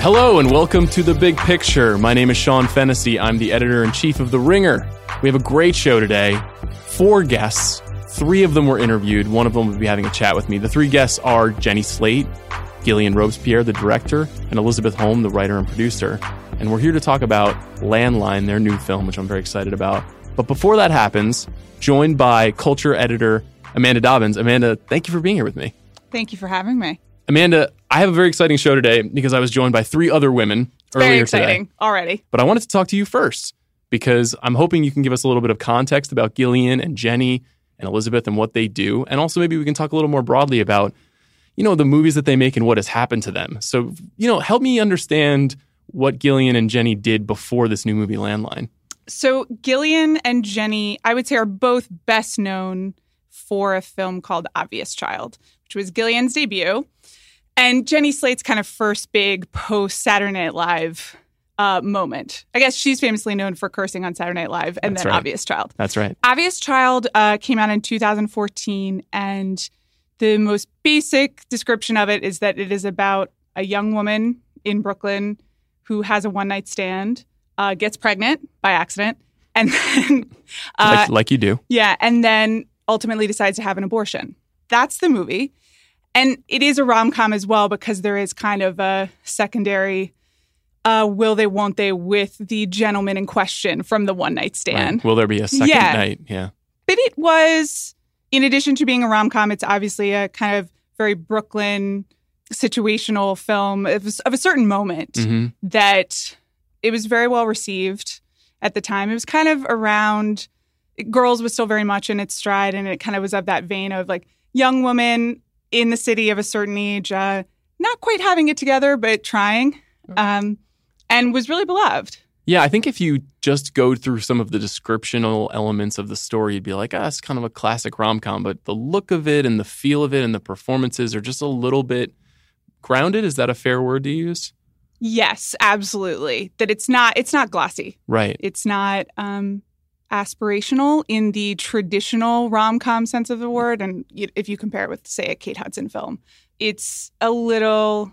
Hello and welcome to The Big Picture. My name is Sean Fennessey. I'm the editor in chief of The Ringer. We have a great show today. Four guests. Three of them were interviewed. One of them will be having a chat with me. The three guests are Jenny Slate, Gillian Robespierre, the director, and Elisabeth Holm, the writer and producer. And we're here to talk about Landline, their new film, which I'm very excited about. But before that happens, joined by culture editor Amanda Dobbins. Amanda, thank you for being here with me. Thank you for having me. Amanda, I have a very exciting show today because I was joined by three other women earlier Very exciting today. already. But I wanted to talk to you first because I'm hoping you can give us a little bit of context about Gillian and Jenny and Elisabeth and what they do. And also maybe we can talk a little more broadly about, you know, the movies that they make and what has happened to them. So, you know, help me understand what Gillian and Jenny did before this new movie Landline. So Gillian and Jenny, I would say, are both best known for a film called Obvious Child, which was Gillian's debut, and Jenny Slate's kind of first big post Saturday Night Live uh, moment. I guess she's famously known for cursing on Saturday Night Live, and That's then right. Obvious Child. That's right. Obvious Child uh, came out in 2014, and the most basic description of it is that it is about a young woman in Brooklyn who has a one night stand, uh, gets pregnant by accident, and then, uh, like, like you do. yeah, and then ultimately decides to have an abortion. That's the movie. And it is a rom com as well because there is kind of a secondary uh, will they, won't they with the gentleman in question from the one night stand Right. Will there be a second Yeah. night? Yeah. but it was in addition to being a rom-com it's obviously a kind of very brooklyn situational film of, of a certain moment hmm that it was very well received at the time it was kind of around girls was still very much in its stride and it kind of was of that vein of like young woman in the city of a certain age uh, not quite having it together but trying um, and was really beloved Yeah, I think if you just go through some of the descriptional elements of the story, you'd be like, ah, it's kind of a classic rom com. But the look of it and the feel of it and the performances are just a little bit grounded. Is that a fair word to use? yes absolutely that it's not it's not glossy Right. It's not um, aspirational in the traditional rom com sense of the word. And if you compare it with, say, a Kate Hudson film, it's a little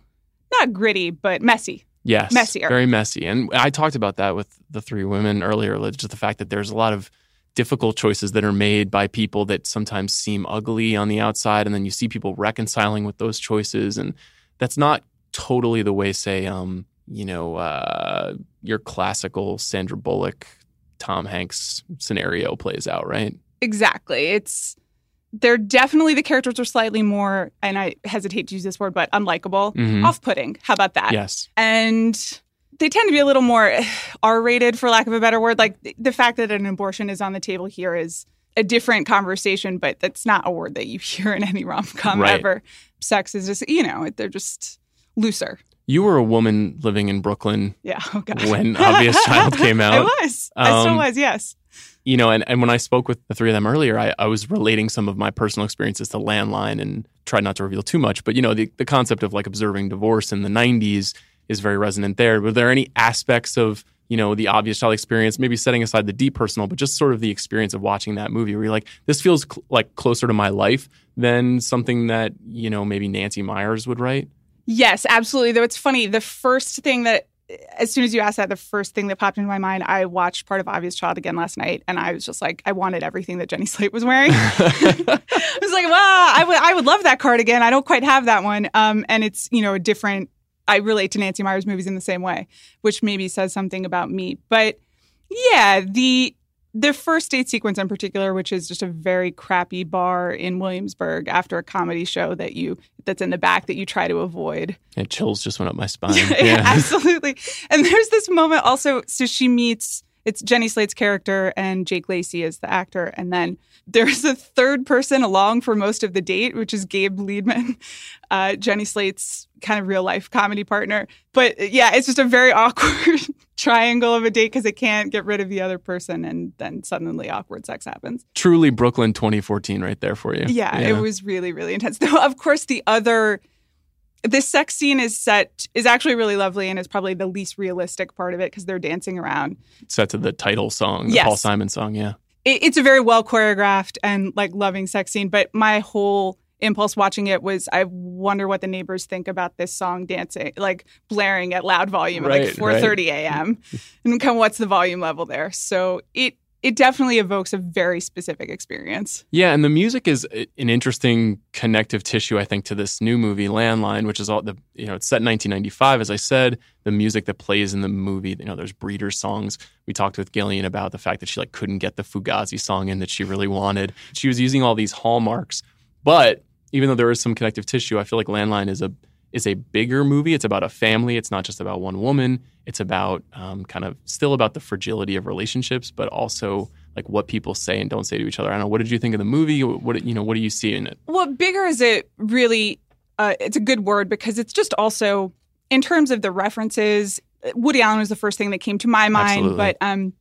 not gritty, but messy. Yes. Messier. Very messy. And I talked about that with the three women earlier, just the fact that there's a lot of difficult choices that are made by people that sometimes seem ugly on the outside. And then you see people reconciling with those choices. And that's not totally the way, say, um, you know, uh, your classical Sandra Bullock, Tom Hanks scenario plays out, right? Exactly. It's they're definitely the characters are slightly more, and I hesitate to use this word, but unlikable, Mhm. off putting. How about that? Yes. and they tend to be a little more r-rated for lack of a better word like the fact that an abortion is on the table here is a different conversation but that's not a word that you hear in any rom-com Right. ever sex is just you know they're just looser You were a woman living in Brooklyn yeah oh when Obvious Child came out. i was i still Um, was yes you know, and, and when I spoke with the three of them earlier, I, I was relating some of my personal experiences to landline and tried not to reveal too much. But, you know, the, the concept of like observing divorce in the 90s is very resonant there. Were there any aspects of, you know, the obvious child experience, maybe setting aside the deep personal, but just sort of the experience of watching that movie where you're like, this feels cl- like closer to my life than something that, you know, maybe Nancy Meyers would write? Yes, absolutely. Though it's funny, the first thing that, as soon as you asked that, the first thing that popped into my mind, I watched part of Obvious Child again last night, and I was just like, I wanted everything that Jenny Slate was wearing. I was like, wow, I would, I would love that cardigan. I don't quite have that one. Um, and it's, you know, a different, I relate to Nancy Meyers movies in the same way, which maybe says something about me. But yeah, the, the first date sequence in particular, which is just a very crappy bar in Williamsburg after a comedy show that you that's in the back that you try to avoid. And chills just went up my spine. Yeah, absolutely. And there's this moment also. So she meets it's Jenny Slate's character and Jake Lacy is the actor, and then there's a third person along for most of the date, which is Gabe Liedman, uh, Jenny Slate's kind of real life comedy partner. But yeah, it's just a very awkward triangle of a date because it can't get rid of the other person, and then suddenly awkward sex happens. Truly Brooklyn 2014 right there for you. Yeah, it was really, really intense. Though, of course, the other, this sex scene is set, is actually really lovely and is probably the least realistic part of it because they're dancing around. set to the title song, the Yes. Paul Simon song. Yeah. It, it's a very well choreographed and like loving sex scene, but my whole impulse watching it was I wonder what the neighbors think about this song dancing, like blaring at loud volume Right, at like 4:30 a.m. and come what's the volume level there. So it it definitely evokes a very specific experience. Yeah, and the music is an interesting connective tissue, I think, to this new movie, Landline, which is all the you know it's set in 1995. As I said, the music that plays in the movie, you know, there's breeder songs. We talked with Gillian about the fact that she like couldn't get the Fugazi song in that she really wanted. She was using all these hallmarks, but even though there is some connective tissue, I feel like Landline is a is a bigger movie. It's about a family. It's not just about one woman. It's about um, kind of still about the fragility of relationships, but also like what people say and don't say to each other. I don't know. What did you think of the movie? What you know? What do you see in it? Well, bigger is it really uh, it's a good word because it's just also in terms of the references. Woody Allen was the first thing that came to my mind, Absolutely. but um,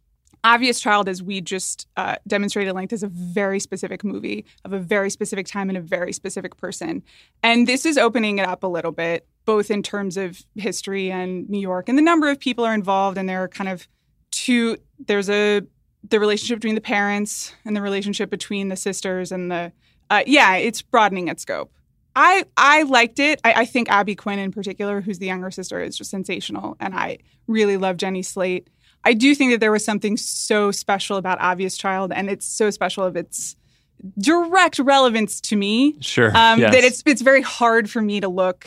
Obvious Child, as we just uh, demonstrated, length is a very specific movie of a very specific time and a very specific person, and this is opening it up a little bit, both in terms of history and New York, and the number of people are involved, and there are kind of two. There's a the relationship between the parents and the relationship between the sisters and the uh, yeah, it's broadening its scope. I I liked it. I, I think Abby Quinn in particular, who's the younger sister, is just sensational, and I really love Jenny Slate. I do think that there was something so special about Obvious Child, and it's so special of its direct relevance to me Sure. um, yes. that it's it's very hard for me to look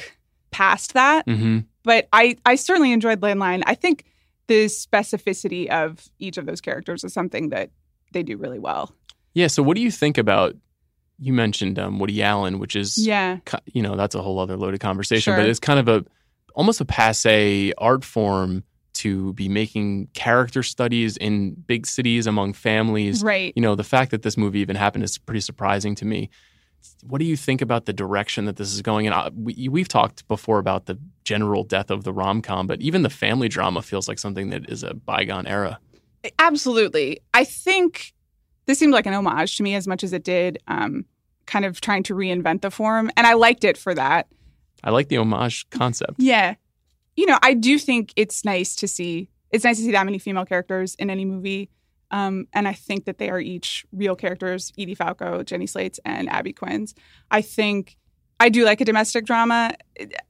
past that. hmm But I I certainly enjoyed Landline. I think the specificity of each of those characters is something that they do really well. Yeah. So, what do you think about? You mentioned um, Woody Allen, which is Yeah. you know that's a whole other loaded conversation, but it's kind of a almost a passe art form to be making character studies in big cities among families. Right. You know, the fact that this movie even happened is pretty surprising to me. What do you think about the direction that this is going in? Uh, We, we've talked before about the general death of the rom com, but even the family drama feels like something that is a bygone era. Absolutely. I think this seemed like an homage to me as much as it did um, kind of trying to reinvent the form. And I liked it for that. I like the homage concept. Yeah. You know, I do think it's nice to see it's nice to see that many female characters in any movie. Um, and I think that they are each real characters, Edie Falco, Jenny Slates, and Abby Quinn's. I think I do like a domestic drama.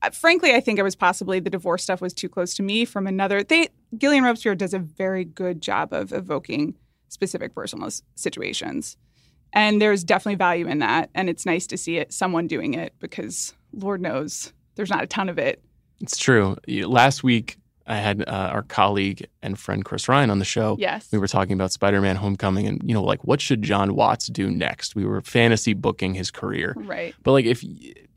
Uh, Frankly, I think it was possibly the divorce stuff was too close to me from another. They Gillian Robespierre does a very good job of evoking specific personal situations. And there's definitely value in that. And it's nice to see it someone doing it because Lord knows there's not a ton of it. It's true. Last week, I had uh, our colleague and friend Chris Ryan on the show. Yes. We were talking about Spider-Man: Homecoming, and you know, like what should John Watts do next? We were fantasy booking his career, Right. but like, if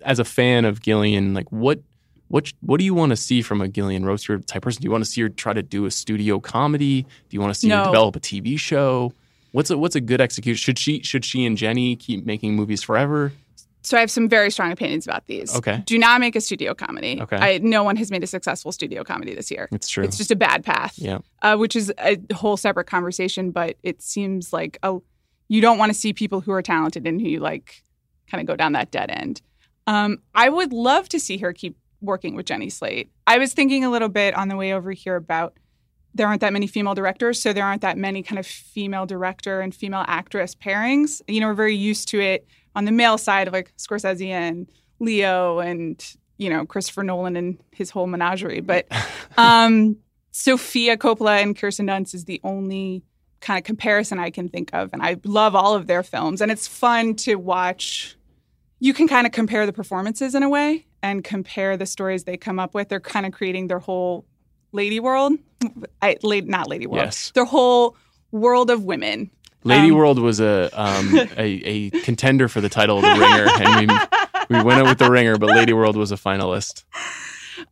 as a fan of Gillian, like what what what do you want to see from a Gillian Roaster type person? Do you want to see her try to do a studio comedy? Do you want to see her develop a TV show? What's a what's a good execution? Should she should she and Jenny keep making movies forever? So I have some very strong opinions about these. Okay. Do not make a studio comedy. Okay. I, no one has made a successful studio comedy this year. It's true. It's just a bad path. yeah. uh, which is a whole separate conversation. But it seems like a, you don't want to see people who are talented and who you like kind of go down that dead end. Um, I would love to see her keep working with Jenny Slate. I was thinking a little bit on the way over here about there aren't that many female directors, so there aren't that many kind of female director and female actress pairings. You know, we're very used to it on the male side of like Scorsese and Leo and you know Christopher Nolan and his whole menagerie, but um, Sofia Coppola and Kirsten Dunst is the only kind of comparison I can think of. And I love all of their films. And it's fun to watch. You can kind of compare the performances in a way and compare the stories they come up with. They're kind of creating their whole lady world. I, not lady world. Yes. Their whole world of women. Lady Um, World was a, um, a a contender for the title of the Ringer, and we we went out with the Ringer, but Lady World was a finalist.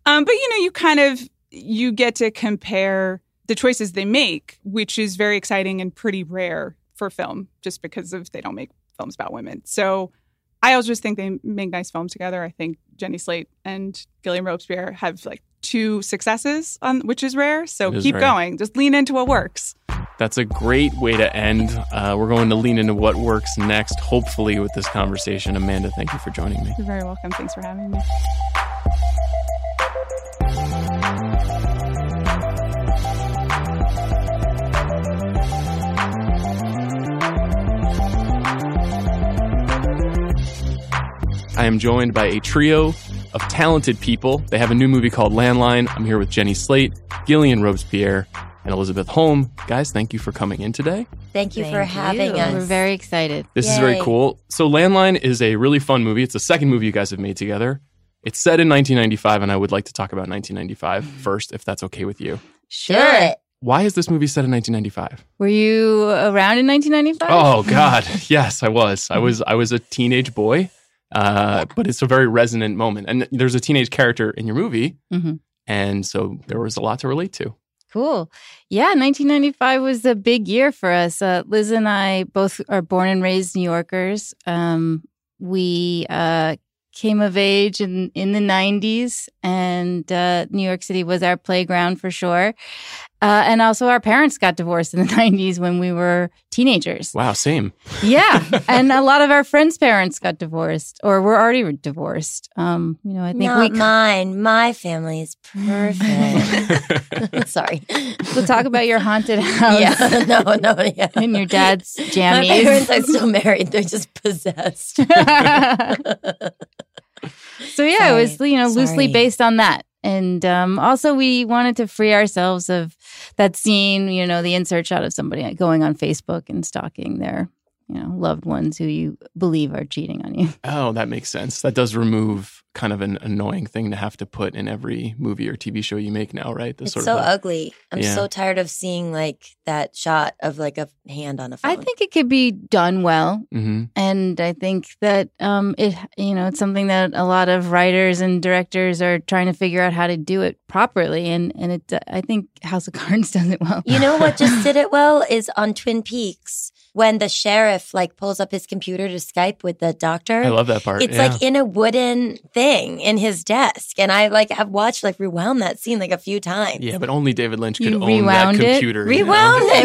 Um, but you know, you kind of you get to compare the choices they make, which is very exciting and pretty rare for film, just because of they don't make films about women. So I always just think they make nice films together. I think Jenny Slate and Gillian Robespierre have like two successes on which is rare. So is keep rare. going. Just lean into what works. That's a great way to end. Uh, we're going to lean into what works next, hopefully, with this conversation. Amanda, thank you for joining me. You're very welcome. Thanks for having me. I am joined by a trio of talented people. They have a new movie called Landline. I'm here with Jenny Slate, Gillian Robespierre, and Elisabeth Holm. Guys, thank you for coming in today. Thank you Thank for having you. us. We're very excited. This is very cool. So, Landline is a really fun movie. It's the second movie you guys have made together. It's set in 1995, and I would like to talk about 1995 mm-hmm. first, if that's okay with you. Sure. Why is this movie set in 1995? Were you around in 1995? Oh God, yes, I was. I mm-hmm. was. I was a teenage boy, uh, but it's a very resonant moment. And there's a teenage character in your movie, Mhm. and so there was a lot to relate to. Cool. Yeah, 1995 was a big year for us. Uh, Liz and I both are born and raised New Yorkers. Um, we uh, came of age in, in the 90s, and uh, New York City was our playground for sure. Uh, and also, our parents got divorced in the 90s when we were teenagers. Wow, same. Yeah, and a lot of our friends' parents got divorced or were already divorced. Um, you know, I think Not we mine. My family is perfect. Sorry. we'll talk about your haunted house Yeah. No, no, yeah. and your dad's jammies. My jammies. parents are still married. They're just possessed. so yeah, it was you know loosely based on that, and um, also we wanted to free ourselves of that scene. You know, the insert shot of somebody going on Facebook and stalking their you know loved ones who you believe are cheating on you. oh, that makes sense. That does remove kind of an annoying thing to have to put in every movie or TV show you make now, right? The It's sort so of a- ugly. I'm Yeah. so tired of seeing like that shot of like a hand on a phone. I think it could be done well. Mhm. And I think that um, it, you know, it's something that a lot of writers and directors are trying to figure out how to do it properly. And and it, I think House of Cards does it well. You know what just did it well is on Twin Peaks when the sheriff like pulls up his computer to Skype with the doctor. I love that part. It's yeah. like in a wooden thing in his desk, and I like have watched like rewound that scene like a few times. yeah, but only David Lynch could You own that rewound it? computer. you know? Rewound it.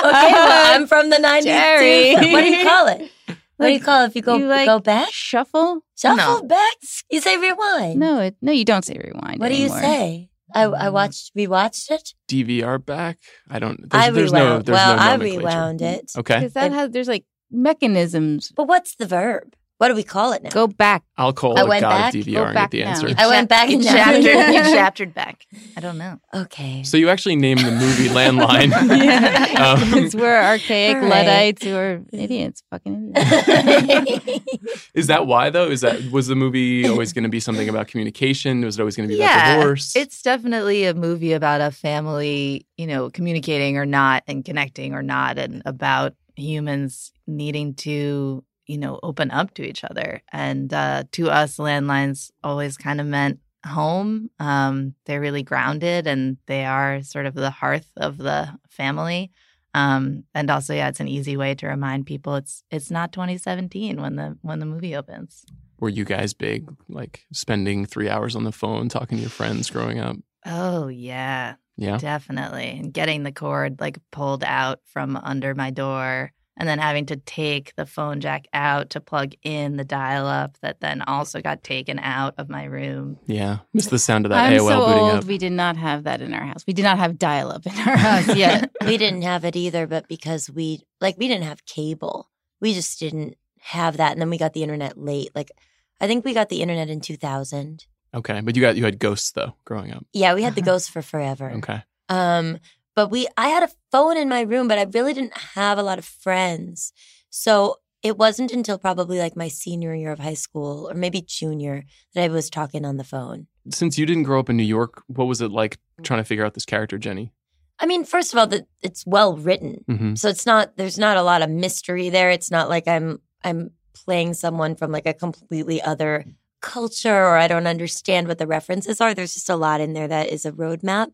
okay, well, uh-huh. I'm from the '90s Jerry. too. What do you call it? What do you call it if you go you like go back? Shuffle? Shuffle No. back? You say rewind. No, it, no, you don't say rewind. What do you say? I, I mm. watched rewatched it. DVR back. I don't. There's, I there's rewound. no. There's well, no I rewound it. Okay, Because that It- has there's like mechanisms. But what's the verb? What do we call it now? Go back. I'll call I a went god back. of Go DVR and get back the now. answer. I went back and chaptered, you chaptered. chaptered back. I don't know. Okay. So you actually named the movie Landline. yeah. Um, we're archaic all right. Luddites who are idiots, fucking idiots. Is that why though? Is that was the movie always going to be something about communication? Was it always going to be about divorce? It's definitely a movie about a family, you know, communicating or not and connecting or not and about humans needing to, you know, open up to each other. And uh, to us, landlines always kind of meant home. Um, they're really grounded and they are sort of the hearth of the family. Um, and also, yeah, it's an easy way to remind people it's it's not 2017 when the when the movie opens. Were you guys big, like spending three hours on the phone talking to your friends growing up? Oh yeah, Yeah. Definitely. And getting the cord like pulled out from under my door and then having to take the phone jack out to plug in the dial up that then also got taken out of my room. Yeah. Miss the sound of that I'm AOL so booting old. up. We did not have that in our house. We did not have dial up in our house yet. we didn't have it either, but because we like we didn't have cable, we just didn't have that. And then we got the internet late. Like I think we got the internet in 2000. Okay. But you got you had ghosts though growing up. Yeah, we had the Uh-huh. for forever. Okay. Um, but we I had a phone in my room, but I really didn't have a lot of friends. So it wasn't until probably like my senior year of high school or maybe junior that I was talking on the phone. Since you didn't grow up in New York, what was it like trying to figure out this character, Jenny? I mean, first of all, that it's well written. hmm So it's not there's not a lot of mystery there. It's not like I'm I'm playing someone from like a completely other culture or I don't understand what the references are. There's just a lot in there that is a roadmap.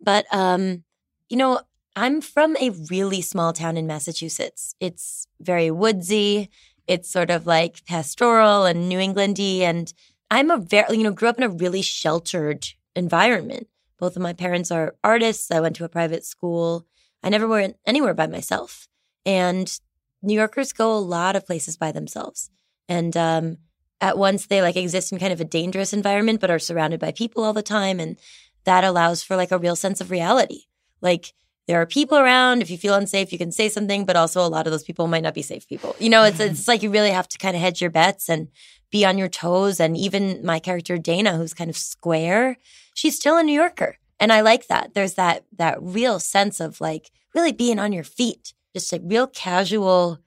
But um, you know, I'm from a really small town in Massachusetts. It's very woodsy. It's sort of like pastoral and New Englandy and I'm a very you know, grew up in a really sheltered environment. Both of my parents are artists. I went to a private school. I never went anywhere by myself. And New Yorkers go a lot of places by themselves. And um, at once they like exist in kind of a dangerous environment, but are surrounded by people all the time. And that allows for like a real sense of reality. Like there are people around. If you feel unsafe, you can say something, but also a lot of those people might not be safe people. You know, it's it's like you really have to kind of hedge your bets and be on your toes. And even my character Dana, who's kind of square, she's still a New Yorker, and I like that. There's that that real sense of like really being on your feet, just like real casual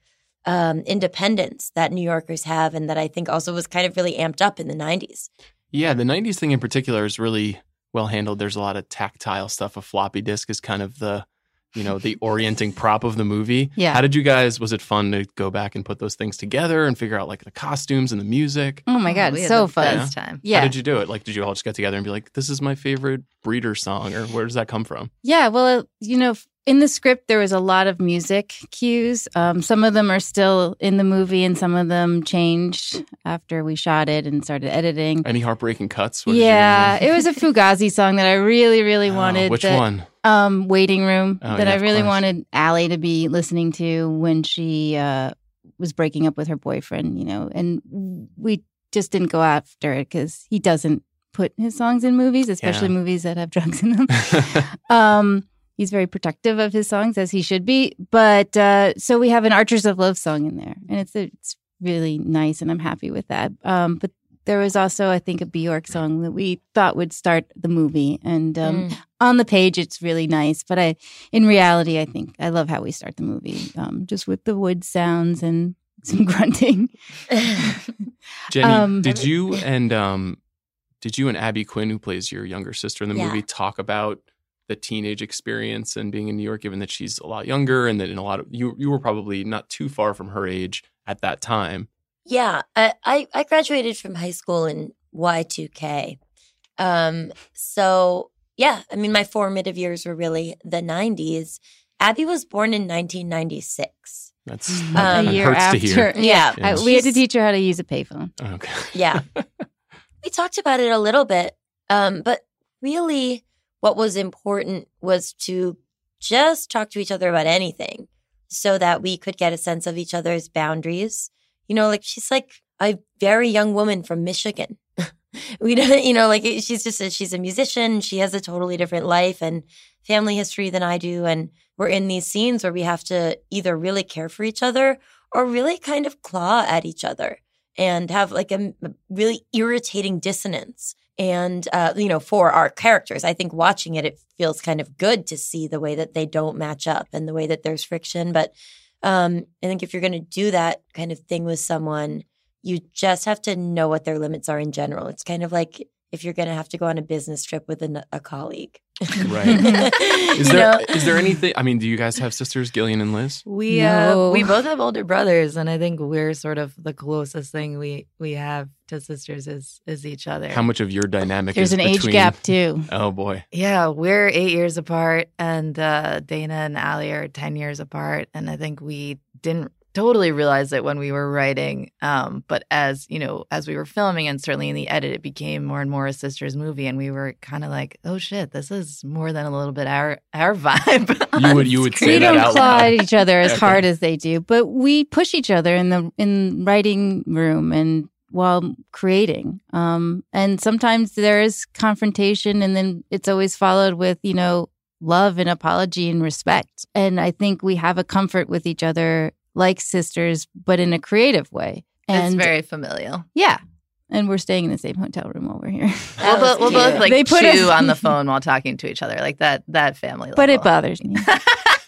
um, independence that New Yorkers have, and that I think also was kind of really amped up in the '90s. Yeah, the 90s thing in particular is really well handled. There's a lot of tactile stuff. A floppy disk is kind of the, you know, the orienting prop of the movie. Yeah. How did you guys, was it fun to go back and put those things together and figure out like the costumes and the music? Oh my god, we had so the fun. best time. Yeah. How did you do it? Like, did you all just get together and be like, this is my favorite breeder song? Or where does that come from? Yeah, well, uh, you know, in the script there was a lot of music cues. Um, some of them are still in the movie, and some of them changed after we shot it and started editing. Any heartbreaking cuts? What Yeah, it was a Fugazi song that I really, really Oh, wanted. which that- one? Um, waiting room Oh, that yeah, I really wanted Allie to be listening to when she uh, was breaking up with her boyfriend. You know, and we just didn't go after it because he doesn't put his songs in movies, especially Yeah. movies that have drugs in them. um, he's very protective of his songs as he should be. But uh, so we have an Archers of Loaf song in there, and it's it's really nice, and I'm happy with that. Um, but there was also, I think, a Bjork song that we thought would start the movie, and um, Mm. on the page it's really nice. But I, in reality, I think I love how we start the movie, um, just with the wood sounds and some grunting. Jenny, Um, did you and um, did you and Abby Quinn, who plays your younger sister in the Yeah. movie, talk about the teenage experience and being in New York, given that she's a lot younger and that in a lot of you you were probably not too far from her age at that time. Yeah, I, I, I graduated from high school in Y2K. Um, so, yeah, I mean, my formative years were really the 90s. Abby was born in 1996. That's Um, that, a year after, to hear. Yeah. Yeah. I- we had to teach her how to use a payphone. Okay. Yeah. we talked about it a little bit. Um, but really, what was important was to just talk to each other about anything so that we could get a sense of each other's boundaries. You know, like she's like a very young woman from Michigan. we don't, you know, like she's just a, she's a musician. She has a totally different life and family history than I do. And we're in these scenes where we have to either really care for each other or really kind of claw at each other and have like a, a really irritating dissonance. And, uh, you know, for our characters, I think watching it, it feels kind of good to see the way that they don't match up and the way that there's friction. But um, I think if you're going to do that kind of thing with someone, you just have to know what their limits are in general. It's kind of like if you're going to have to go on a business trip with a colleague. Right. Is You there know? is there anything? I mean, do you guys have sisters, Gillian and Liz? We No. uh, we both have older brothers, and I think we're sort of the closest thing we we have to sisters is is each other. How much of your dynamic There's is an age gap too. Oh boy. Yeah, we're eight years apart, and uh, Dana and Allie are ten years apart, and I think we didn't totally realized it when we were writing. Um, but as you know, as we were filming, and certainly in the edit, it became more and more a sisters movie, and we were kind of like, "Oh shit, this is more than a little bit our our vibe." You would- you would screen. say we that don't out claw loud. at each other as Okay. hard as they do, but we push each other in the in writing room and while creating. Um, and sometimes there is confrontation, and then it's always followed with you know love and apology and respect. And I think we have a comfort with each other like sisters, but in a creative way. It's And very familial. yeah, and we're staying in the same hotel room while we're here. That We'll, was bo- we'll both like They put chew us- on the phone while talking to each other, like that that family. but it bothers me.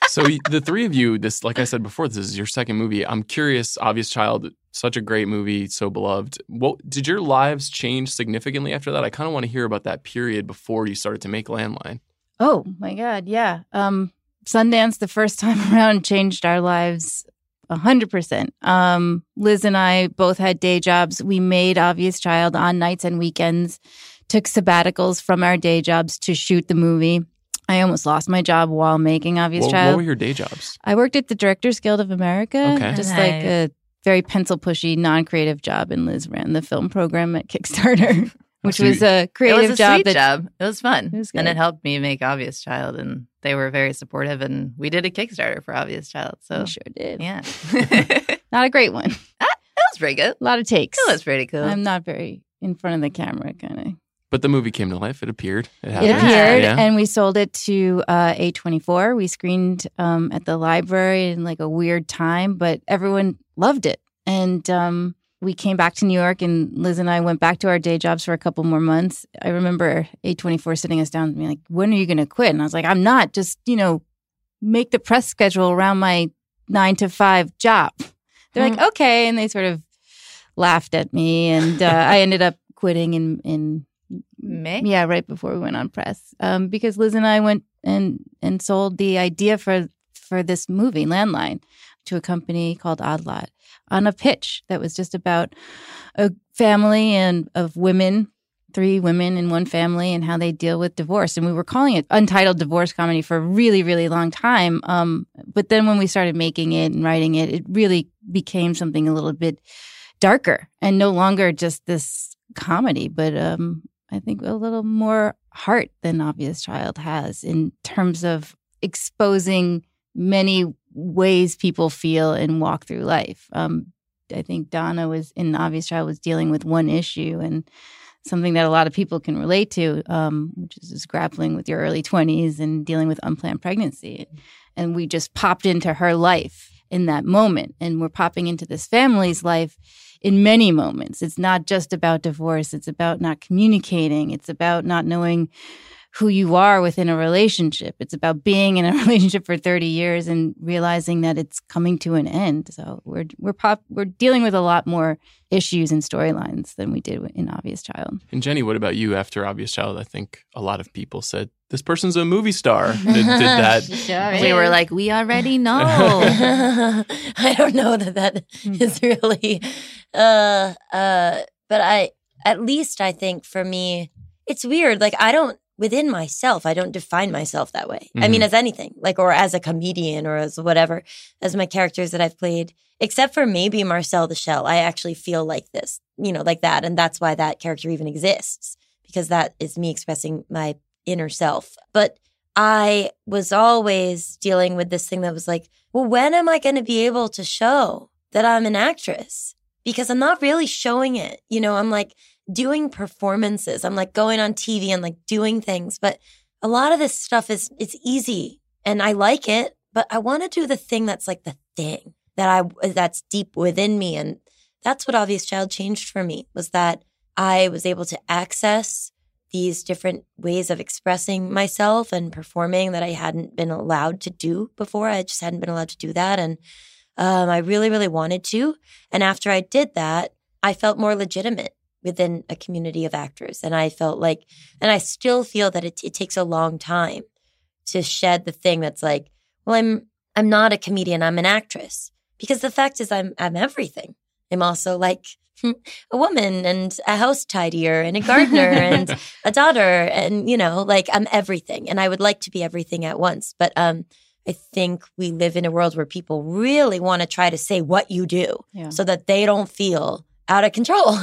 So the three of you, this, like I said before, this is your second movie. I'm curious. Obvious Child, such a great movie, so beloved. What did your lives change significantly after that? I kind of want to hear about that period before you started to make Landline. Oh my God, yeah. Um, Sundance the first time around changed our lives a hundred percent. Um, Liz and I both had day jobs. We made Obvious Child on nights and weekends, took sabbaticals from our day jobs to shoot the movie. I almost lost my job while making Obvious What, Child. what were your day jobs? I worked at the Directors Guild of America, Okay. just Nice. like a very pencil pushy, non creative job. And Liz ran the film program at Kickstarter, which So was a creative It creative was a job. sweet that job. It was fun, It was and it helped me make Obvious Child, and they were very supportive. And we did a Kickstarter for Obvious Child, so we sure did. yeah, Not a great one. That was pretty good. A lot of takes. It was pretty cool. I'm not very in front of the camera kind of But the movie came to life. It appeared. It, It appeared, Yeah. and we sold it to uh, A24. We screened um, at the library in like a weird time, but everyone loved it. And um, we came back to New York, and Liz and I went back to our day jobs for a couple more months. I remember A24 sitting us down and being like, "When are you going to quit?" And I was like, "I'm not. Just you know, make the press schedule around my nine to five job." They're like, "Okay," and they sort of laughed at me, and uh, I ended up quitting in in May? yeah, right before we went on press, um, because Liz and I went and and sold the idea for for this movie, Landline, to a company called Oddlot on a pitch that was just about a family and of women, three women in one family, and how they deal with divorce. And we were calling it untitled divorce comedy for a really, really long time. Um, but then when we started making it and writing it, it really became something a little bit darker and no longer just this comedy, but um, I think a little more heart than Obvious Child has in terms of exposing many ways people feel and walk through life. Um, I think Donna was in Obvious Child was dealing with one issue and something that a lot of people can relate to, um, which is just grappling with your early 20s and dealing with unplanned pregnancy. And we just popped into her life in that moment. And we're popping into this family's life in many moments. It's not just about divorce, it's about not communicating, it's about not knowing who you are within a relationship. It's about being in a relationship for 30 years and realizing that it's coming to an end. So we're we're pop we're dealing with a lot more issues and storylines than we did in Obvious Child. And Jenny, what about you after Obvious Child? I think a lot of people said this person's a movie star. Did, did that? We were like, we already know. I don't know that that is really, uh, uh, but I, at least I think for me, it's weird. Like, I don't, within myself, I don't define myself that way. I mean, Mhm. as anything, like, or as a comedian or as whatever, as my characters that I've played, except for maybe Marcel the Shell, I actually feel like this, you know, like that. And that's why that character even exists because that is me expressing my inner self. But I was always dealing with this thing that was like, well, when am I going to be able to show that I'm an actress? Because I'm not really showing it. You know, I'm like doing performances. I'm like going on TV and like doing things. But a lot of this stuff is, it's easy and I like it, but I want to do the thing that's like the thing that I, that's deep within me. And that's what Obvious Child changed for me was that I was able to access these different ways of expressing myself and performing that I hadn't been allowed to do before. I just hadn't been allowed to do that. And um, I really, really wanted to. And after I did that, I felt more legitimate within a community of actors. And I felt like, and I still feel that it, it takes a long time to shed the thing that's like, well, I'm, I'm not a comedian. I'm an actress because the fact is I'm, I'm everything. I'm also like a woman and a house tidier and a gardener and a daughter and you know like i'm everything and i would like to be everything at once but um i think we live in a world where people really want to try to say what you do Yeah. so that they don't feel out of control.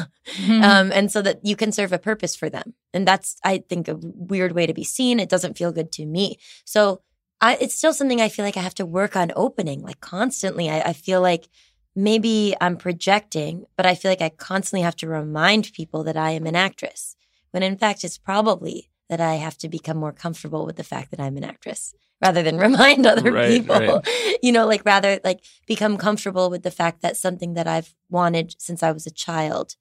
Um and so that you can serve a purpose for them. And that's i think a weird way to be seen. It doesn't feel good to me. So I, it's still something I feel like I have to work on opening, like constantly. I, I feel like maybe I'm projecting, but I feel like I constantly have to remind people that I am an actress. When in fact, it's probably that I have to become more comfortable with the fact that I'm an actress rather than remind other Right, people. right. You know, like rather like become comfortable with the fact that something that I've wanted since I was a child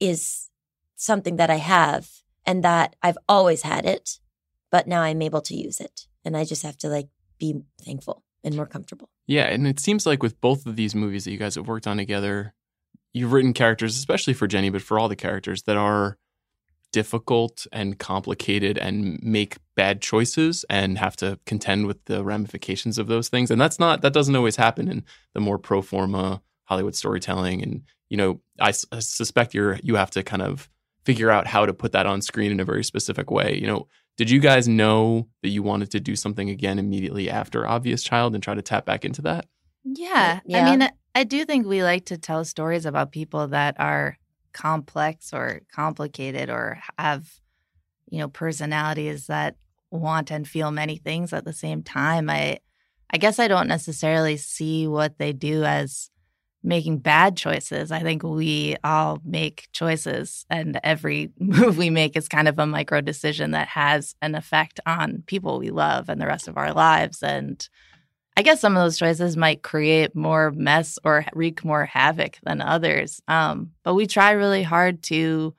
is something that I have and that I've always had it, but now I'm able to use it. And I just have to like be thankful and more comfortable. Yeah, and it seems like with both of these movies that you guys have worked on together, you've written characters, especially for Jenny, but for all the characters that are difficult and complicated and make bad choices and have to contend with the ramifications of those things. And that's not that doesn't always happen in the more pro forma Hollywood storytelling. And you know, I suspect you're you have to kind of figure out how to put that on screen in a very specific way. You know, did you guys know that you wanted to do something again immediately after Obvious Child and try to tap back into that? Yeah. Yeah. I mean, I do think we like to tell stories about people that are complex or complicated or have, you know, personalities that want and feel many things at the same time. I I guess I don't necessarily see what they do as making bad choices. I think we all make choices, and every move we make is kind of a micro decision that has an effect on people we love and the rest of our lives. And I guess some of those choices might create more mess or wreak more havoc than others. Um, but we try really hard to,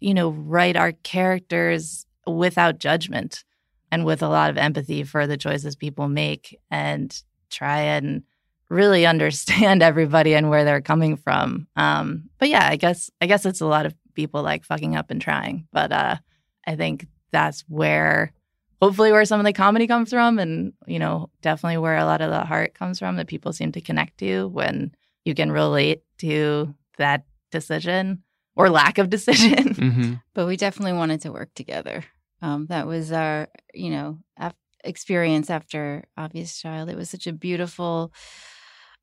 you know, write our characters without judgment and with a lot of empathy for the choices people make and try and really understand everybody and where they're coming from. Um, but yeah, I guess I guess it's a lot of people like fucking up and trying. But uh, I think that's where hopefully where some of the comedy comes from and you know definitely where a lot of the heart comes from that people seem to connect to when you can relate to that decision or lack of decision hmm but we definitely wanted to work together. Um, that was our, you know, af- experience after Obvious Child. It was such a beautiful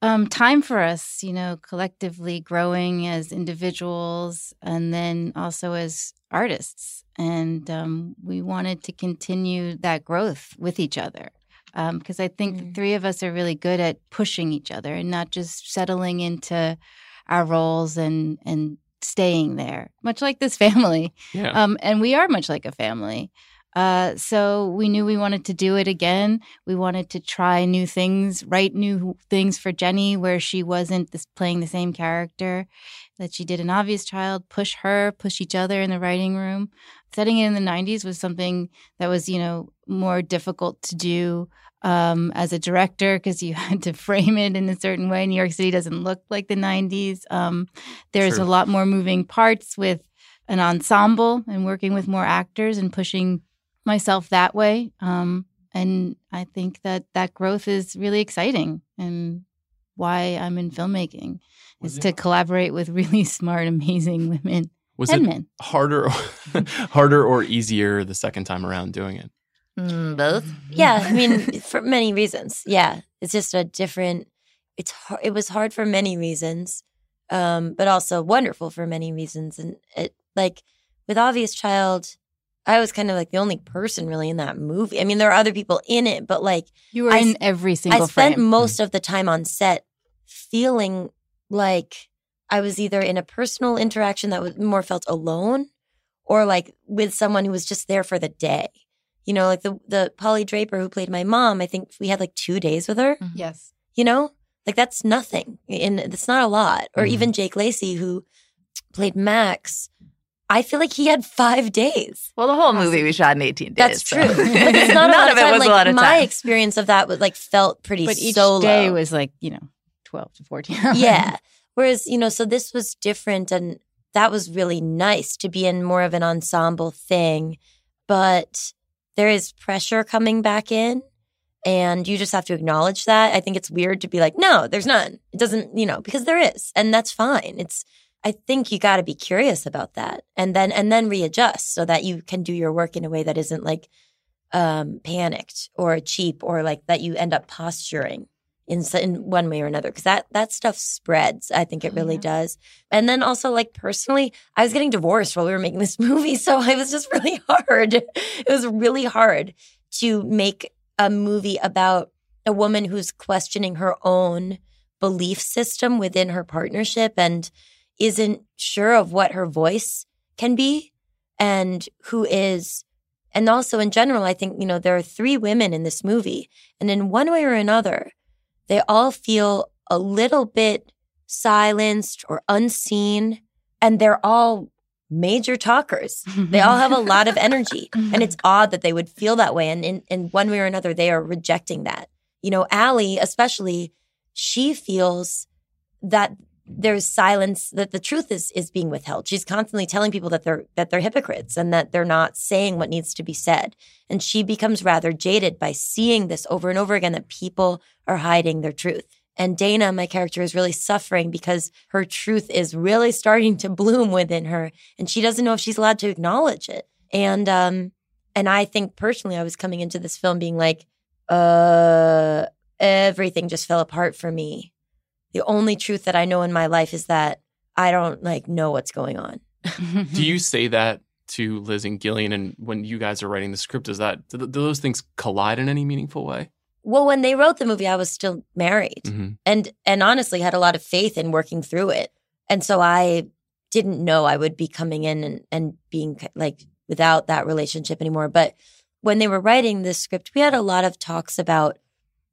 um, time for us, you know, collectively growing as individuals and then also as artists. And um, we wanted to continue that growth with each other. Because I think the Mm. three of us are really good at pushing each other and not just settling into our roles and and staying there, much like this family. Yeah. Um, and we are much like a family. Uh, so we knew we wanted to do it again. We wanted to try new things, write new things for Jenny, where she wasn't this, playing the same character that she did in Obvious Child. Push her, push each other in the writing room. Setting it in the '90s was something that was, you know, more difficult to do um, as a director because you had to frame it in a certain way. New York City doesn't look like the '90s. Um, there's True. a lot more moving parts with an ensemble and working with more actors and pushing myself that way. Um, and I think that that growth is really exciting and why I'm in filmmaking Was is it- to collaborate with really smart, amazing women Was and it men. harder, harder or easier the second time around doing it? Mm, both Yeah, I mean, for many reasons. Yeah, it's just a different. It's hard. It was hard for many reasons, um, but also wonderful for many reasons. And it, like with Obvious Child, I was kind of like the only person really in that movie. I mean, there are other people in it, but like You were I in every single I spent frame. most of the time on set feeling like I was either in a personal interaction that was more felt alone or like with someone who was just there for the day. You know, like the the Polly Draper who played my mom, I think we had like 2 days with her, yes. you know? Like that's nothing. And it's not a lot. Or Mhm. even Jake Lacy who played Max. I feel like he had 5 days. well the whole movie we shot in 18 days That's so- true. But it's not a none lot of of time. it was like a lot of my time experience of that was like felt pretty But each solo. day was like, you know, 12 to 14 hours. yeah. Whereas, you know, so this was different and that was really nice to be in more of an ensemble thing. But there is pressure coming back in and you just have to acknowledge that. I think it's weird to be like, no, there's none. It doesn't, you know, because there is. And that's fine. It's, I think you got to be curious about that and then, and then readjust so that you can do your work in a way that isn't like, um, panicked or cheap or like that you end up posturing in in one way or another because that that stuff spreads. I think it really Yeah. does. And then also like personally, I was getting divorced while we were making this movie, so it was just really hard. It was really hard to make a movie about a woman who's questioning her own belief system within her partnership and isn't sure of what her voice can be and who is. And also in general i think you know there are three women in this movie and in one way or another they all feel a little bit silenced or unseen and they're all major talkers. They all have a lot of energy mm-hmm. and it's odd that they would feel that way and in, in one way or another they are rejecting that. You know Allie especially she feels that there's silence that the truth is is being withheld she's constantly telling people that they're that they're hypocrites and that they're not saying what needs to be said and she becomes rather jaded by seeing this over and over again that people are hiding their truth and Dana, my character, is really suffering because her truth is really starting to bloom within her, and she doesn't know if she's allowed to acknowledge it. And um, and I think personally, I was coming into this film being like, uh, everything just fell apart for me. The only truth that I know in my life is that I don't like know what's going on. Do you say that to Liz and Gillian, and when you guys are writing the script, does that do, do those things collide in any meaningful way? Well, when they wrote the movie, I was still married Mhm. and and honestly had a lot of faith in working through it. And so I didn't know I would be coming in and, and being like without that relationship anymore. But when they were writing this script, we had a lot of talks about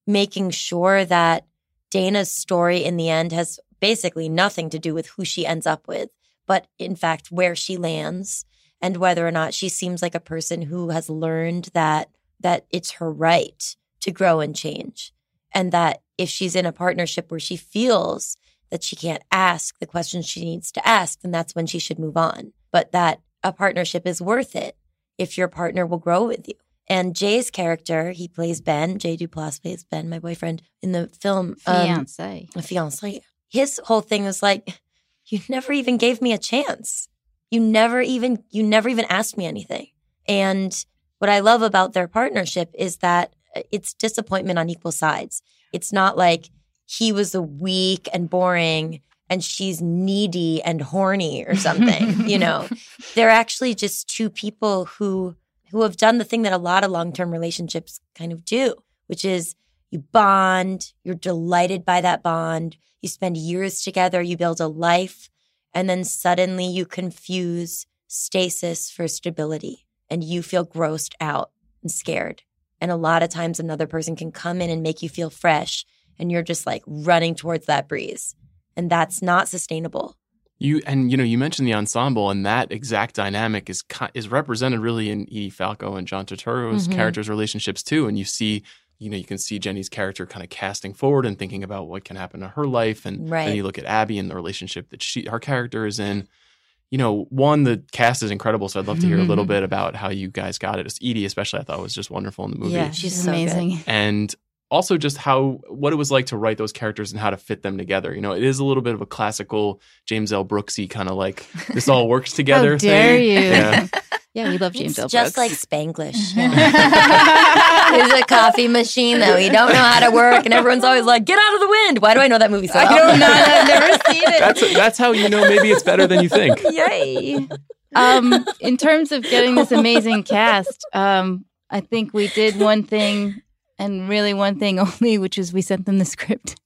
making sure that Dana's story in the end has basically nothing to do with who she ends up with, but in fact, where she lands and whether or not she seems like a person who has learned that that it's her right to grow and change. And that if she's in a partnership where she feels that she can't ask the questions she needs to ask then that's when she should move on. But that a partnership is worth it if your partner will grow with you and Jay's character he plays Ben Jay Duplass plays Ben my boyfriend in the film um, Fiance. a fiance. His whole thing was like, you never even gave me a chance. You never even you never even asked me anything. And what I love about their partnership is that uh, it's disappointment on equal sides. It's not like he was a weak and boring and she's needy and horny or something, you know. They're actually just two people who who have done the thing that a lot of long-term relationships kind of do, which is you bond, you're delighted by that bond, you spend years together, you build a life, and then suddenly you confuse stasis for stability and you feel grossed out and scared. And a lot of times another person can come in and make you feel fresh and you're just like running towards that breeze. And that's not sustainable. You and you know you mentioned the ensemble and that exact dynamic is is represented really in Edie Falco and John Turturro's Mhm. characters' relationships too. And you see, you know, you can see Jenny's character kind of casting forward and thinking about what can happen to her life, and Right. then you look at Abby and the relationship that she her character is in. You know, one the cast is incredible, so I'd love to hear a little bit about how you guys got it. Edie, especially, I thought was just wonderful in the movie. Yeah, she's She's so good. amazing. and also just how what it was like to write those characters and how to fit them together. You know, it is a little bit of a classical James L. Brooksy kind of like this all works together. How dare thing. you? Yeah. Yeah, we love James It's L. just like Brooks. Spanglish. There's a coffee machine that we don't know how to work, and everyone's always like, "Get out of the wind." Why do I know that movie so well? I don't know. I've never seen it. That's that's how you know maybe it's better than you think. Yay! um, in terms of getting this amazing cast, um, I think we did one thing and really one thing only, which was we sent them the script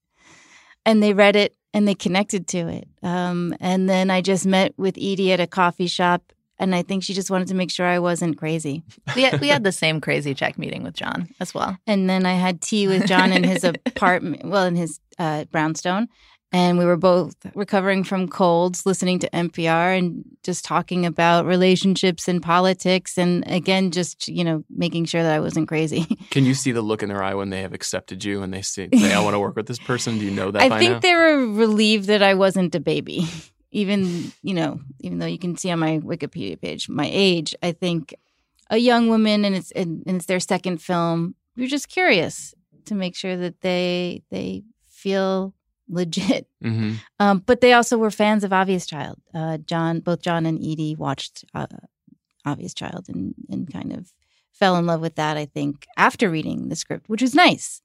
and they read it and they connected to it. Um, and then I just met with Edie at a coffee shop and I think she just wanted to make sure I wasn't crazy. we had, we had the same crazy check meeting with John as well. And then I had tea with John in his apartment, well, in his uh, brownstone. And we were both recovering from colds, listening to NPR and just talking about relationships and politics. And again, just, you know, making sure that I wasn't crazy. Can you see the look in their eye when they have accepted you and they say, "I want to work with this person"? Do you know that? I think now? they were relieved that I wasn't a baby. Even, you know, even though you can see on my Wikipedia page my age, I think a young woman and it's and, and it's their second film. You're just curious to make sure that they they feel legit. Mhm. Um, but they also were fans of Obvious Child. Uh, John, both John and Edie watched uh, Obvious Child and and kind of fell in love with that. I think after reading the script, which was nice.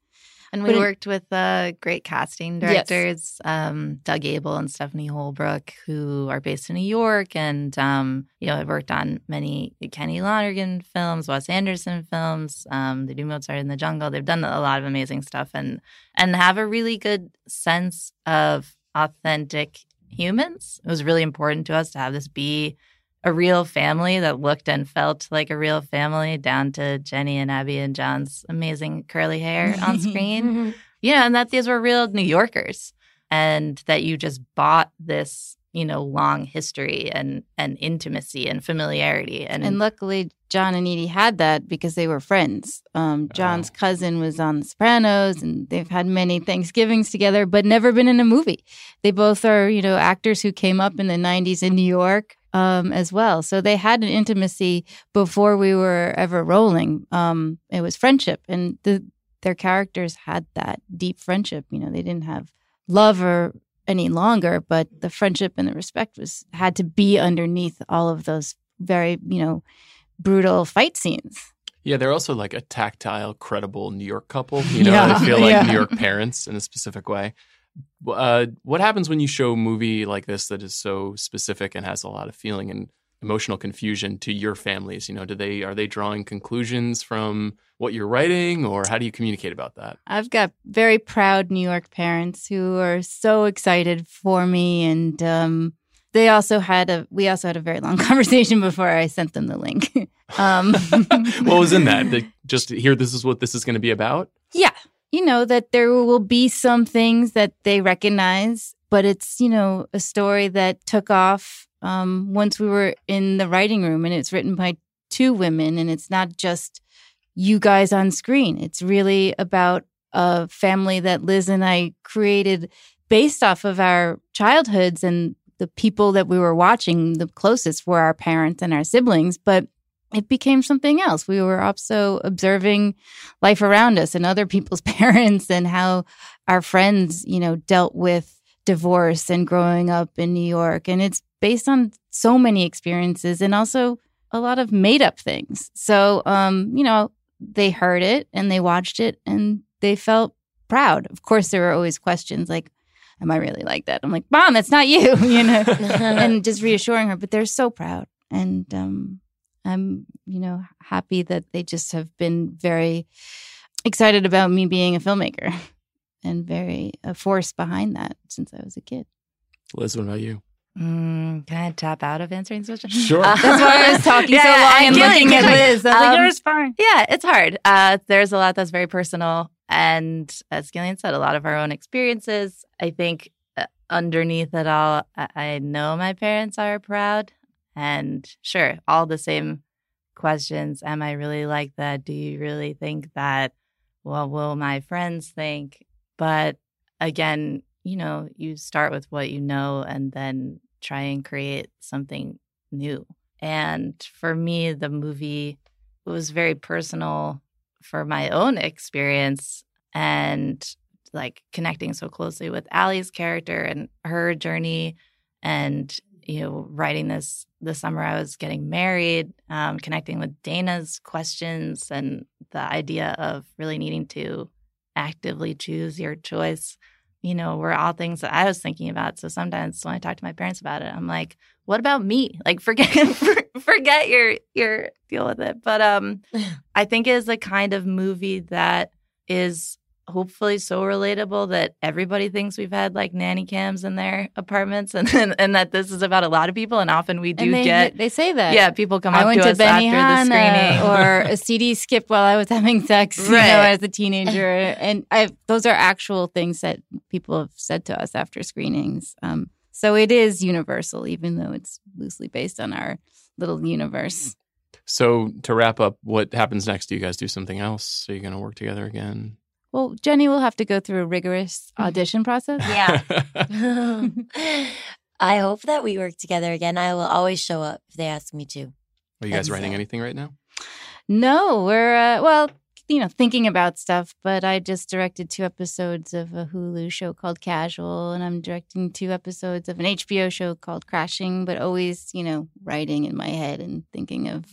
And But we it- worked with uh, great casting Yes. directors, um, Doug Aibel and Stephanie Holbrook, who are based in New York and, um, you know, have worked on many Kenny Lonergan films, Wes Anderson films. Um, they do Mozart in the Jungle. They've done a lot of amazing stuff and and have a really good sense of authentic humans. It was really important to us to have this be a real family that looked and felt like a real family, down to Jenny and Abby and John's amazing curly hair on screen. You know, and that these were real New Yorkers, and that you just bought this, you know, long history and and intimacy and familiarity, and, And luckily, John and Edie had that because they were friends. Um, John's cousin was on The Sopranos, and they've had many Thanksgivings together, but never been in a movie. They both are, you know, actors who came up in the '90s in New York um, as well. So they had an intimacy before we were ever rolling. Um, it was friendship, and the, their characters had that deep friendship. You know, they didn't have love or any longer, but the friendship and the respect was had to be underneath all of those very, you know, brutal fight scenes. Yeah, they're also like a tactile, credible New York couple. You know, Yeah, they feel like yeah. New York parents in a specific way. Uh, what happens when you show a movie like this that is so specific and has a lot of feeling? And emotional confusion to your families? You know, do they are they drawing conclusions from what you're writing, or how do you communicate about that? I've got very proud New York parents who are so excited for me, and um, they also had a we also had a very long conversation before I sent them the link. um, what was in that? They just here, this is what this is going to be about. Yeah, you know that there will be some things that they recognize, but it's you know a story that took off um, once we were in the writing room, and it's written by two women, and it's not just you guys on screen. It's really about a family that Liz and I created based off of our childhoods and the people that we were watching the closest were our parents and our siblings, but it became something else. We were also observing life around us and other people's parents and how our friends, you know, dealt with divorce and growing up in New York. And it's based on so many experiences and also a lot of made up things. So, um, you know, they heard it and they watched it and they felt proud. Of course, there were always questions like, am I really like that? I'm like, mom, that's not you, you know, and just reassuring her. But they're so proud, and um, I'm, you know, happy that they just have been very excited about me being a filmmaker, and very a force behind that since I was a kid. Liz, what about you? Mm, can I tap out of answering this question? Sure. Uh, that's why I was talking Yeah, so long I and it, looking get at it. Liz. I was like, Um, "Yours fine." Yeah, it's hard. Uh, there's a lot that's very personal. And as Gillian said, a lot of our own experiences. I think uh, underneath it all, I, I know my parents are proud. And sure, all the same questions. Am I really like that? Do you really think that? What will my friends think? But again, you know, you start with what you know and then try and create something new. And for me, the movie was very personal for my own experience and like connecting so closely with Allie's character and her journey and you know writing this the summer I was getting married um, connecting with Dana's questions and the idea of really needing to actively choose your choice you know were all things that I was thinking about. So sometimes when I talk to my parents about it I'm like what about me? Like forget forget your your deal with it. But um I think it is a kind of movie that is hopefully so relatable that everybody thinks we've had like nanny cams in their apartments and and, and that this is about a lot of people and often we do and they, get they say that. yeah people come I up went to to us after the screening or a CD skip while I was having sex, you know, as a teenager, and I those are actual things that people have said to us after screenings. Um, so it is universal, even though it's loosely based on our little universe. So to wrap up, what happens next? Do you guys do something else? Are you going to work together again? Well, Jenny will have to go through a rigorous audition process. Yeah. I hope that we work together again. I will always show up if they ask me to. Are you guys That's writing it. anything right now? No, we're uh, well, you know, thinking about stuff. But I just directed two episodes of a Hulu show called Casual, and I'm directing two episodes of an HBO show called Crashing. But always, you know, writing in my head and thinking of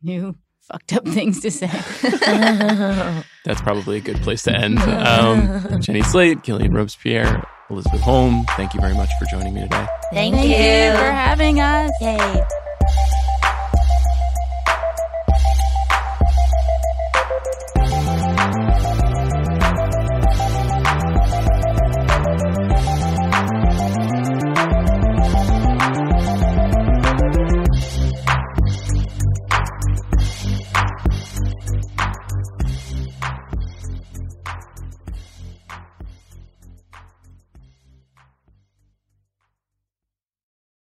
new fucked up things to say. That's probably a good place to end. Um, Jenny Slate, Gillian Robespierre, Elisabeth Holm, thank you very much for joining me today. Thank, Thank you. you for having us. Yay.